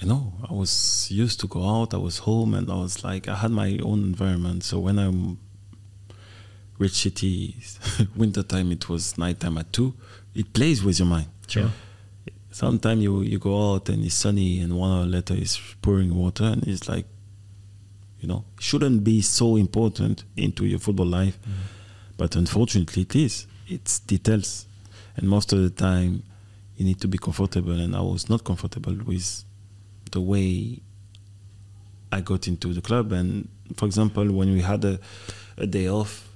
You know, I was used to go out. I was home, and I was like, I had my own environment. So when I'm Rich City, winter time, it was nighttime at two. It plays with your mind. Sure. Sometimes you you go out and it's sunny, and one hour later it's pouring water, and it's like, you know, shouldn't be so important into your football life, mm-hmm. but unfortunately it is. It's details, and most of the time you need to be comfortable, and I was not comfortable with the way I got into the club. And for example, when we had a, a day off,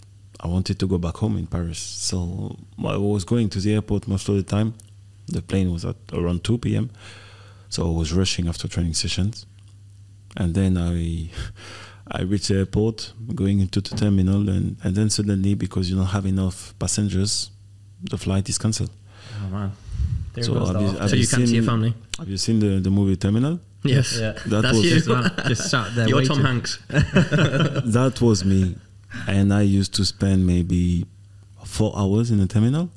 I wanted to go back home in Paris. So I was going to the airport most of the time. The plane was at around 2 p.m. So I was rushing after training sessions. And then I I reached the airport, going into the terminal, and, and then suddenly, because you don't have enough passengers, the flight is cancelled. Oh man. There So goes have you- have So you can't see your family. Have you seen the, the movie Terminal? Yes. Yeah. That That's was you. Just, sat there. You're waiting. Tom Hanks. that was me, and I used to spend maybe four hours in the terminal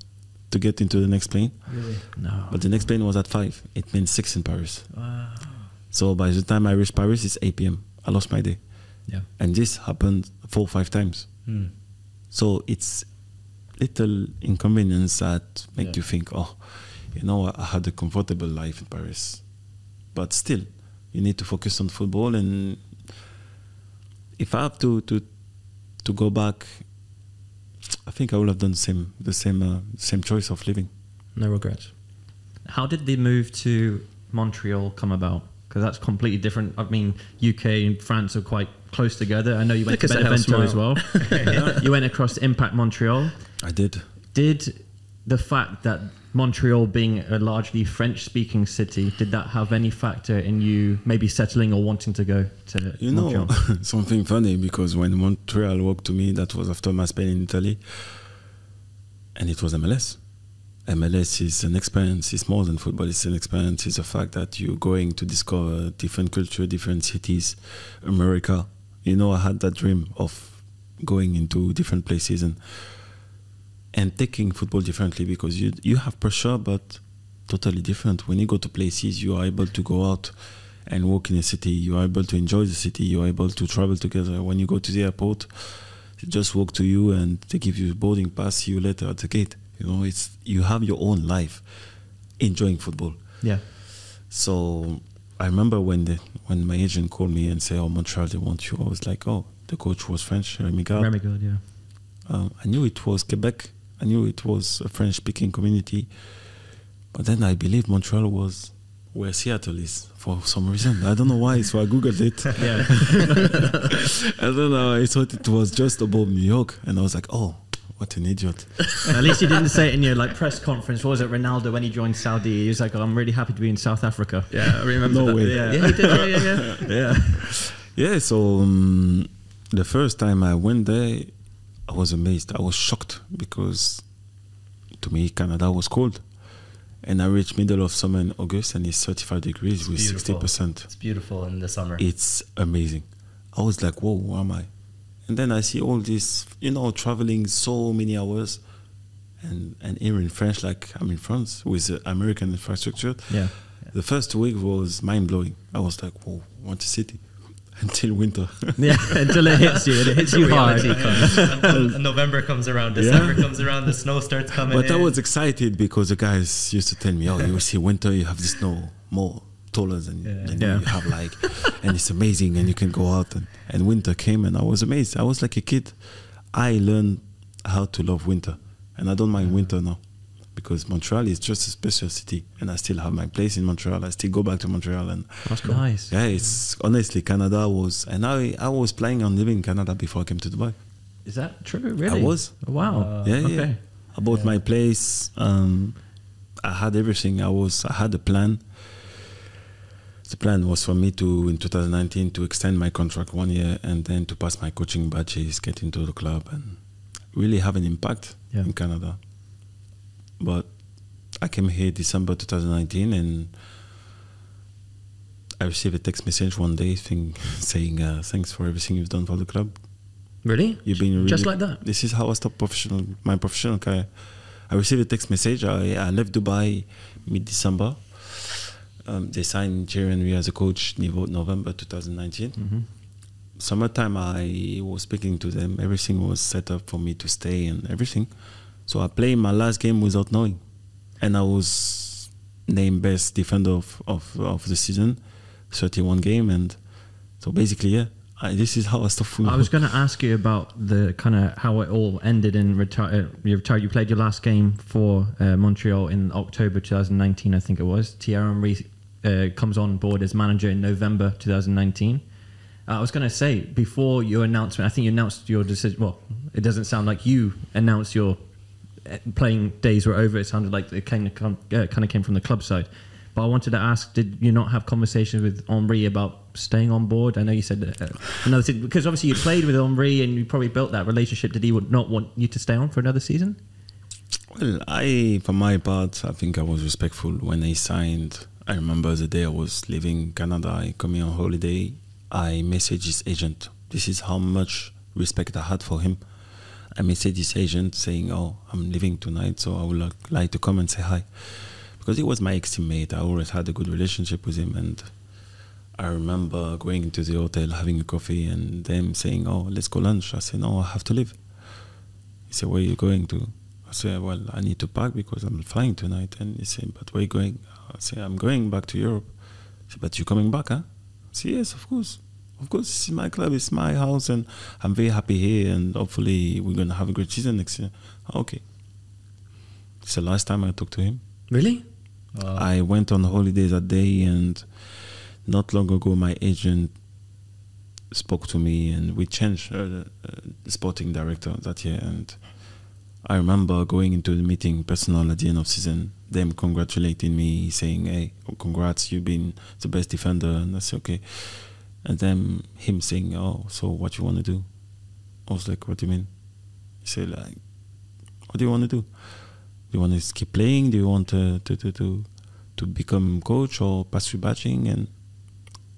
to get into the next plane. Really? No. But the next plane was at five. It means six in Paris. Wow. So by the time I reached Paris, it's 8 p.m. I lost my day, Yeah. and this happened four or five times. Hmm. So it's little inconvenience that make Yeah. you think, oh, you know, I had a comfortable life in Paris, but still, you need to focus on football. And if I have to to to go back, I think I would have done the same the same uh, same choice of living. No regrets. How did the move to Montreal come about? Because that's completely different. I mean, UK and France are quite close together. I know you went Look to at Benevento as well. you went across to Impact Montreal. I did. Did the fact that Montreal being a largely French-speaking city, did that have any factor in you maybe settling or wanting to go to You know, something funny because when Montreal walked to me, that was after my Spain in Italy, and it was MLS. MLS is an experience. It's more than football. It's an experience. It's the fact that you're going to discover different culture, different cities, America. You know, I had that dream of going into different places and and taking football differently because you you have pressure, but totally different. When you go to places, you are able to go out and walk in a city. You are able to enjoy the city. You are able to travel together. When you go to the airport, they just walk to you and they give you boarding pass. You later at the gate. You know, it's you have your own life, enjoying football. yeah. So I remember when the when my agent called me and said, "Oh, Montreal, they want you." I was like, "Oh, the coach was French, Rémi Garde." Very good, yeah. Um, I knew it was Quebec. I knew it was a French speaking community. But then I believe Montreal was where Seattle is for some reason. I don't know why, so I Googled it. Yeah. I don't know. I thought it was just above New York. And I was like, oh, what an idiot. At least you didn't say it in your like press conference. What was it, Ronaldo, when he joined Saudi? He was like, oh, "I'm really happy to be in South Africa." Yeah, I remember No that. way. Yeah. Yeah, he did. Yeah, yeah, yeah. Yeah. Yeah, so um, the first time I went there, I was amazed. I was shocked because to me, Canada was cold. And I reached middle of summer in August and it's 35 degrees with beautiful. 60%. It's beautiful in the summer. it's amazing. I was like, whoa, where am I? And then I see all this, you know, traveling so many hours and, and here in French, like I'm in France with the American infrastructure. Yeah. The first week was mind blowing. I was like, whoa, what a city. Until winter. Yeah. Until it hits you, and it hits you hard. Comes. Until November comes around, December comes around, the snow starts coming but I was excited because the guys used to tell me, oh, you see winter, you have the snow more taller than, Yeah. than Yeah. you have like, and it's amazing and you can go out. And, and winter came and I was amazed. I was like a kid. I learned how to love winter and I don't mind winter now because Montreal is just a special city and I still have my place in Montreal. I still go back to Montreal and That's cool. Nice. yeah, it's honestly Canada was, and I, I was planning on living in Canada before I came to Dubai. Is that true? Really? I was. Wow. Uh, yeah, yeah. okay. I bought Yeah. my place. Um, I had everything. I was. I had a plan. The plan was for me to in 2019 to extend my contract one year and then to pass my coaching badges, get into the club, and really have an impact Yeah. in Canada. But I came here December 2019 and I received a text message one day thing, saying uh, thanks for everything you've done for the club. Really? You've been really, Just like that? This is how I stopped professional my professional career. I received a text message. I, I left Dubai mid December. Um, they signed Henry as a coach in November 2019. Mm-hmm. Summertime, I was speaking to them. Everything was set up for me to stay and everything. So I played my last game without knowing, and I was named best defender of, of, of the season, 31 game, and so basically, yeah, I, this is how I stopped football. I was going to ask you about the kind of how it all ended in retire. You retired. You played your last game for uh, Montreal in October 2019, I think it was. Thierry Henry uh, comes on board as manager in November 2019. Uh, I was going to say before your announcement, I think you announced your decision. Well, it doesn't sound like you announced your uh, playing days were over. It sounded like it kind of, uh, kind of came from the club side. But I wanted to ask, did you not have conversations with Henry about staying on board? I know you said uh, another thing because obviously you played with Henry and you probably built that relationship. Did he would not want you to stay on for another season? Well, I, for my part, I think I was respectful when I signed. I remember the day I was leaving Canada, I coming on holiday. I messaged his agent. This is how much respect I had for him. I messaged his agent saying, "Oh, I'm leaving tonight, so I would like to come and say hi." because he was my ex teammate. I always had a good relationship with him, and I remember going into the hotel, having a coffee, and them saying, "Oh, let's go lunch." I said, "No, I have to leave." He said, "Where are you going to?" I said, "Well, I need to pack because I'm flying tonight." And he said, "But where are you going?" I said, "I'm going back to Europe." He said, "But you're coming back, huh?" I said, "Yes, of course." Of course, this is my club, it's my house, and I'm very happy here. And hopefully, we're gonna have a great season next year. Okay. It's the last time I talked to him. Really? Uh, I went on holiday that day, and not long ago, my agent spoke to me, and we changed uh, the sporting director that year. And I remember going into the meeting, personal at the end of season, them congratulating me, saying, "Hey, congrats, you've been the best defender." And I said, "Okay." And then him saying, "Oh, so what you want to do?" I was like, "What do you mean?" He said, "Like, what do you want to do?" Do you want to keep playing? Do you want to to to to, to become coach or pass through batching? And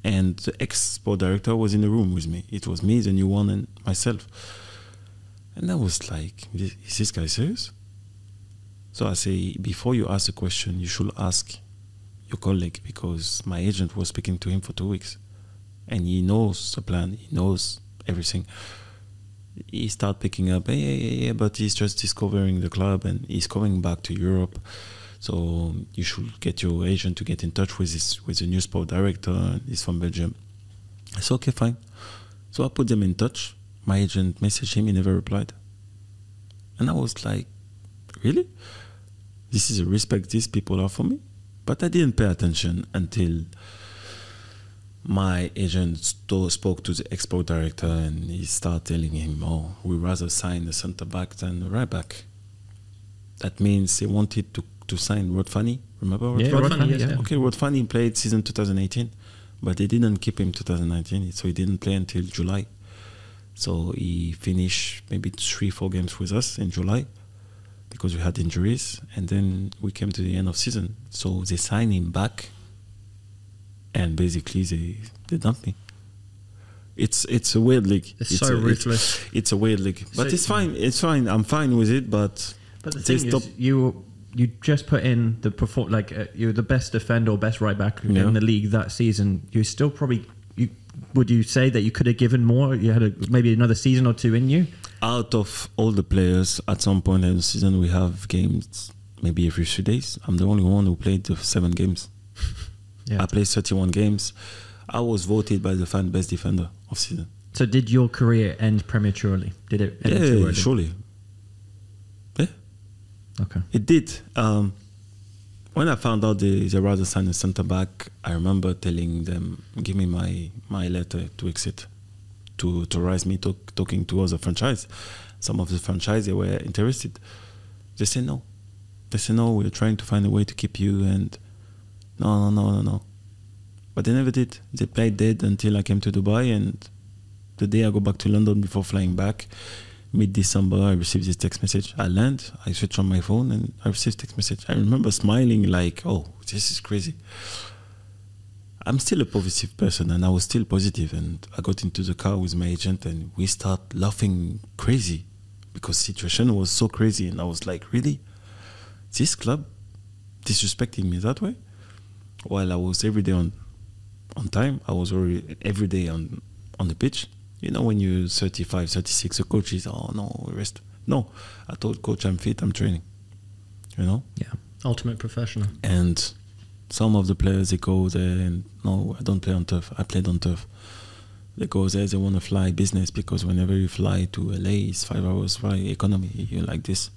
and the ex sport director was in the room with me. It was me, the new one, and myself. And I was like, is this guy serious? So I say, before you ask a question, you should ask your colleague because my agent was speaking to him for two weeks, and he knows the plan. He knows everything he start picking up, hey, yeah, yeah," but he's just discovering the club and he's coming back to Europe. So you should get your agent to get in touch with his with the new sport director. He's from Belgium. I said, okay, fine. So I put them in touch. My agent messaged him, he never replied. And I was like, really? This is a respect these people are for me? But I didn't pay attention until my agent st- spoke to the export director and he started telling him, "Oh, we rather sign the centre back than the right back." That means they wanted to, to sign Rod Fanni. Remember Rod yeah, Rod Fanni? Yes, yeah. Okay, Rod Fanni played season 2018, but they didn't keep him 2019, so he didn't play until July. So he finished maybe three, four games with us in July because we had injuries, and then we came to the end of season. So they signed him back and basically they they dumped me. It's it's a weird league. It's, it's so a, ruthless. It's, it's, a weird league, but so, it's fine. It's fine. I'm fine with it. But but the thing is, you you just put in the perform like uh, you're the best defender or best right back yeah. in the league that season. You're still probably would you say that you could have given more? You had a, maybe another season or two in you. Out of all the players, at some point in the season, we have games maybe every few days. I'm the only one who played the seven games. Yeah. I played 31 games. I was voted by the fan best defender of season. So did your career end prematurely? Did it end yeah, surely. Yeah. Okay. It did. Um, when I found out the, they rather sign a centre back, I remember telling them, give me my, my letter to exit, to, to rise me talk, talking to other franchise. Some of the franchise, they were interested. They said no. They said no, we're trying to find a way to keep you and no, no, no, no, no. But they never did. They played dead until I came to Dubai, and the day I go back to London before flying back, mid-December, I received this text message. I land, I switch on my phone, and I received text message. I remember smiling like, "Oh, this is crazy." I'm still a positive person, and I was still positive. And I got into the car with my agent, and we start laughing crazy because situation was so crazy, and I was like, "Really?" this club disrespecting me that way while I was every day on on time. I was already every day on on the pitch. You know, when you're 35, 36, the coach is, oh no, rest. No, I told coach I'm fit, I'm training. You know? Yeah. Ultimate professional. And some of the players, they go there and, no, I don't play on turf. I played on turf. They go there, they want to fly business because whenever you fly to LA, it's five hours fly economy. You're like this.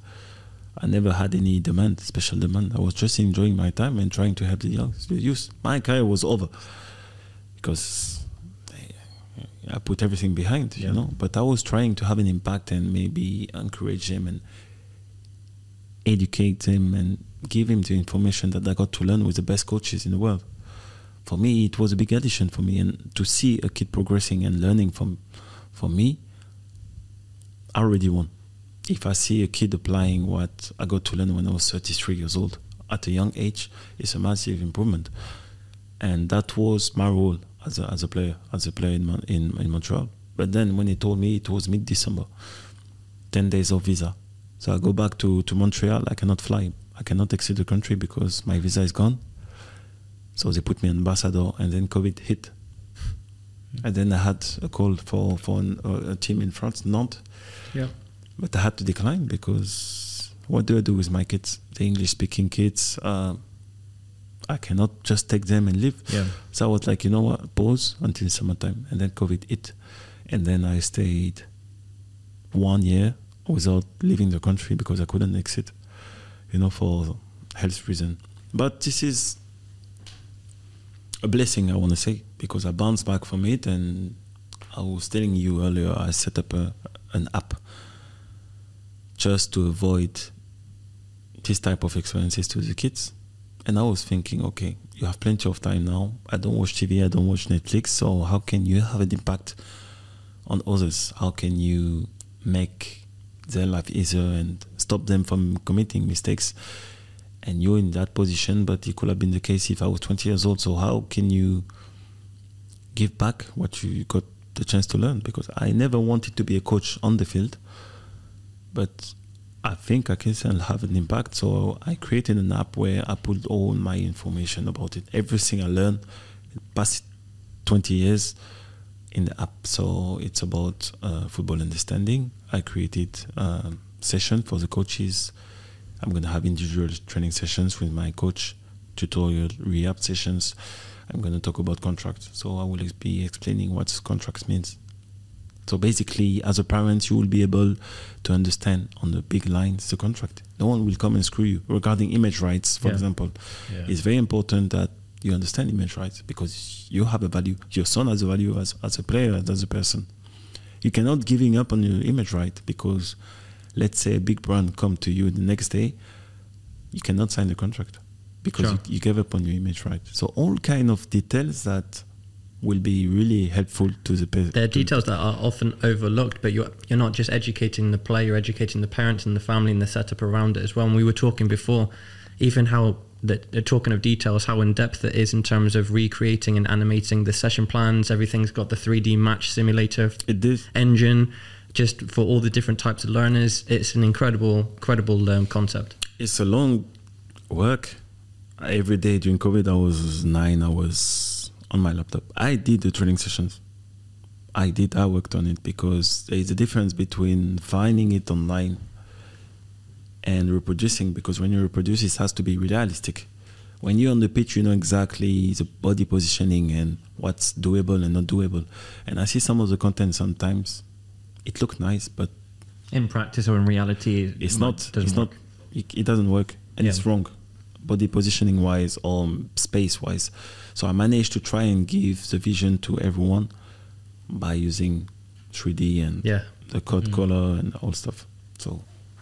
I never had any demand, special demand. I was just enjoying my time and trying to help the young youth. My career was over because I put everything behind, Yeah. you know. But I was trying to have an impact and maybe encourage him and educate him and give him the information that I got to learn with the best coaches in the world. For me, it was a big addition for me, and to see a kid progressing and learning from, from me, I already won. If I see a kid applying what I got to learn when I was 33 years old at a young age, it's a massive improvement, and that was my role as a, as a player, as a player in, in in Montreal. But then when he told me it was mid December, 10 days of visa. So I go back to, to Montreal. I cannot fly. I cannot exit the country because my visa is gone. So they put me on ambassador, and then COVID hit. And then I had a call for, for an, uh, a team in France, Nantes. Yeah. But I had to decline because what do I do with my kids? The English speaking kids. Uh, I cannot just take them and leave. Yeah. So I was like, you know what, pause until summertime. And then COVID hit. And then I stayed one year without leaving the country because I couldn't exit, you know, for health reason. But this is a blessing, I want to say, because I bounced back from it. And I was telling you earlier, I set up a, an app just to avoid this type of experiences to the kids. And I was thinking, okay, you have plenty of time now. I don't watch TV, I don't watch Netflix. So how can you have an impact on others? How can you make their life easier and stop them from committing mistakes? And you're in that position, but it could have been the case if I was 20 years old. So how can you give back what you got the chance to learn? Because I never wanted to be a coach on the field, but I think I can still have an impact. So I created an app where I put all my information about it, everything I learned past 20 years in the app. So it's about uh, football understanding. I created a session for the coaches. I'm going to have individual training sessions with my coach, tutorial rehab sessions. I'm going to talk about contracts. So I will be explaining what contracts means. So basically, as a parent, you will be able to understand on the big lines the contract. No one will come and screw you. Regarding image rights, for Yeah. example, Yeah. it's very important that you understand image rights because you have a value. Your son has a value as, as a player, as a person. You cannot giving up on your image right because let's say a big brand come to you the next day, you cannot sign the contract because Sure. you, you gave up on your image right. So all kind of details that will be really helpful to the person. There are details that are often overlooked, but you're you're not just educating the player, you're educating the parents and the family and the setup around it as well. And we were talking before, even how that they're talking of details, how in depth it is in terms of recreating and animating the session plans. Everything's got the 3D match simulator It is engine, just for all the different types of learners. It's an incredible, incredible um, concept. it's a long work. Every day during COVID, I was nine hours on my laptop. I did the training sessions. I did. I worked on it because there is a difference between finding it online and reproducing. Because when you reproduce, it has to be realistic. When you're on the pitch, you know exactly the body positioning and what's doable and not doable. And I see some of the content sometimes. It look nice, but In practice or in reality, it's not doesn't it's work. not it, it doesn't work and it's wrong body positioning wise or space wise so i managed to try and give the vision to everyone by using 3d and Yeah, the code color and all stuff so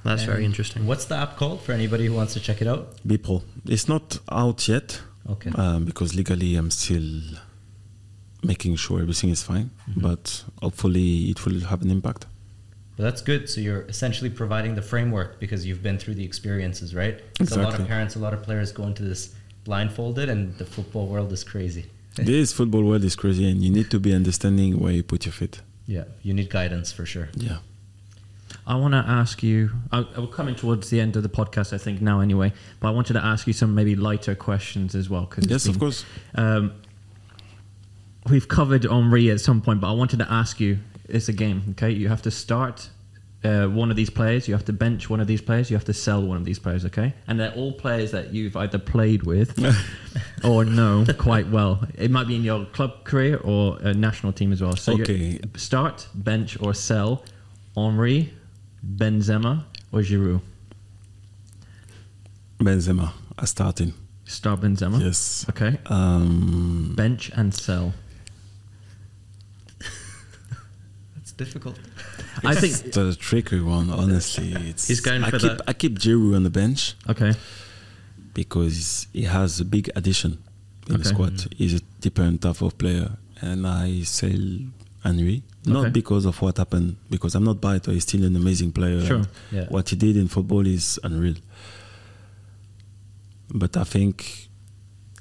that's very interesting. What's the app called for anybody who wants to check it out? be pro it's not out yet Okay. um, because legally i'm still making sure everything is fine Mm-hmm. but hopefully it will have an impact Well, that's good. So you're essentially providing the framework because you've been through the experiences, right? So a lot of parents, a lot of players go into this blindfolded, and the football world is crazy. this football world is crazy and you need to be understanding where you put your feet Yeah, you need guidance for sure. yeah I want to ask you. I, we're coming towards the end of the podcast, I think now anyway. But I wanted to ask you some maybe lighter questions as well. Cause Yes, of course. Um, we've covered Henry at some point, but I wanted to ask you. It's a game, okay? You have to start uh, one of these players. You have to bench one of these players. You have to sell one of these players, okay? And they're all players that you've either played with or know quite well. It might be in your club career or a national team as well. So you Okay. start, bench, or sell Henry, Benzema, or Giroud. Benzema, I starting. Start Benzema. Yes. Okay. Um, Bench and sell. That's difficult. I think. it's a tricky one, honestly. It's, He's going I for keep, that- I keep Giroud on the bench Okay. because he has a big addition in the Okay. squad. Mm. He's a different type of player, and I sell Henry not Okay. because of what happened, because I'm not biased. He's still an amazing player. Sure. Yeah. What he did in football is unreal. But I think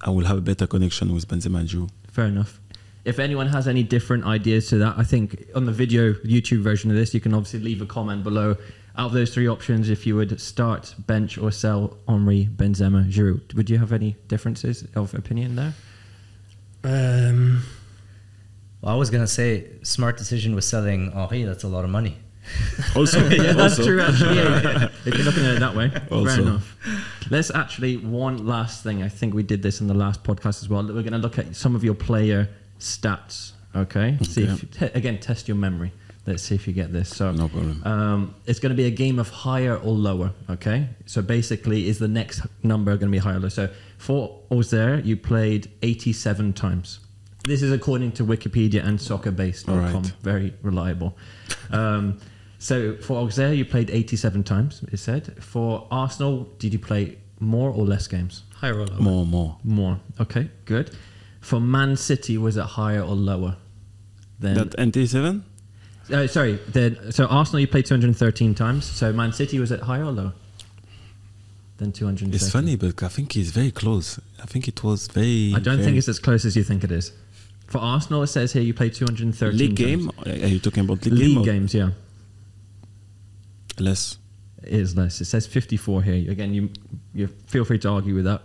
I will have a better connection with Benzema and Giroud. Fair enough. If anyone has any different ideas to that, I think on the video YouTube version of this, you can obviously leave a comment below. Out of those three options, if you would start, bench, or sell Henry, Benzema, Giroud, would you have any differences of opinion there? Um, Well, I was gonna say smart decision was selling Henry. That's a lot of money. Also, yeah, that's also- true. Actually, yeah. if you're looking at it that way, fair Also. enough. Let's actually one last thing. I think we did this in the last podcast as well. We're going to look at some of your player stats. Okay, see if te- again test your memory. Let's see if you get this. So No problem. Um, it's going to be a game of higher or lower. Okay, so basically, is the next number going to be higher or lower? So for Auxerre, you played 87 times. This is according to Wikipedia and SoccerBase.com. All right. Very reliable. Um, so for Auxerre, you played 87 times. It said. For Arsenal, did you play more or less games? higher or lower? more, more. More. Okay, good. For Man City, was it higher or lower? Than That NT7? uh, sorry. Then so Arsenal, you played 213 times. So Man City, was it higher or lower than 213? It's funny, but I think it's very close. I think it was very. I don't very think it's as close as you think it is. For Arsenal, it says here you played 213 league times. game. Are you talking about league, League game? games, yeah. Less. It is less. It says 54 here. Again, you you feel free to argue with that.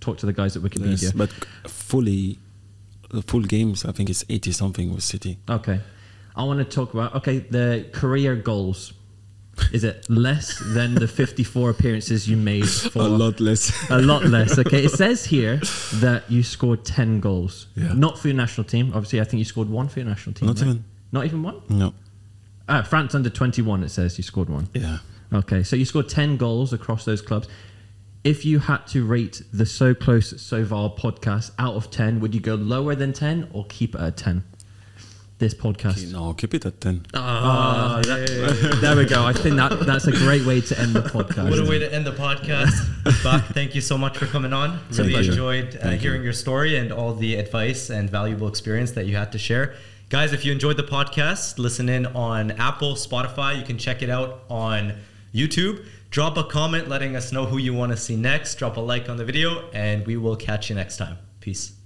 Talk to the guys at Wikipedia. Less. But fully, the full games, I think it's 80 something with City. Okay. I want to talk about okay the career goals. Is it less than the 54 appearances you made for A lot less. A lot less. Okay. It says here that you scored 10 goals. Yeah. Not for your national team. Obviously, I think you scored one for your national team. Not right? even. Not even one? no. Ah, France under 21, it says you scored one. Yeah. Okay. So you scored 10 goals across those clubs. If you had to rate the So Close So Far podcast out of 10, would you go lower than 10 or keep it at 10? This podcast. No, keep it at 10. Ah, that- there we go. I think that that's a great way to end the podcast. What a way to end the podcast. Bach, thank you so much for coming on. Really pleasure. enjoyed uh, Thank you. hearing your story and all the advice and valuable experience that you had to share. Guys, if you enjoyed the podcast, listen in on Apple, Spotify. You can check it out on YouTube. Drop a comment letting us know who you want to see next. Drop a like on the video, and we will catch you next time. Peace.